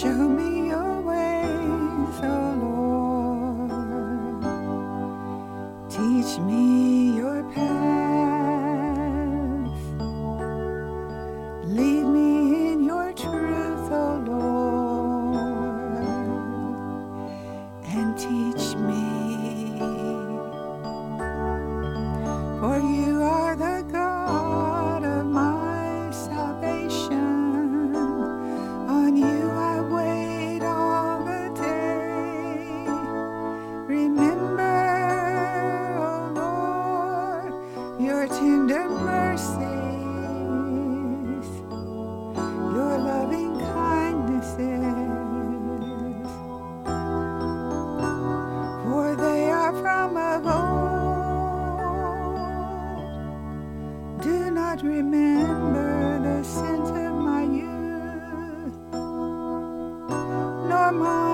Show me your ways, oh Lord. Teach me your path. Lead me in your truth, oh Lord. And teach me. For you your tender mercies, your loving kindnesses. For they are from of old. Do not remember the sins of my youth, nor my.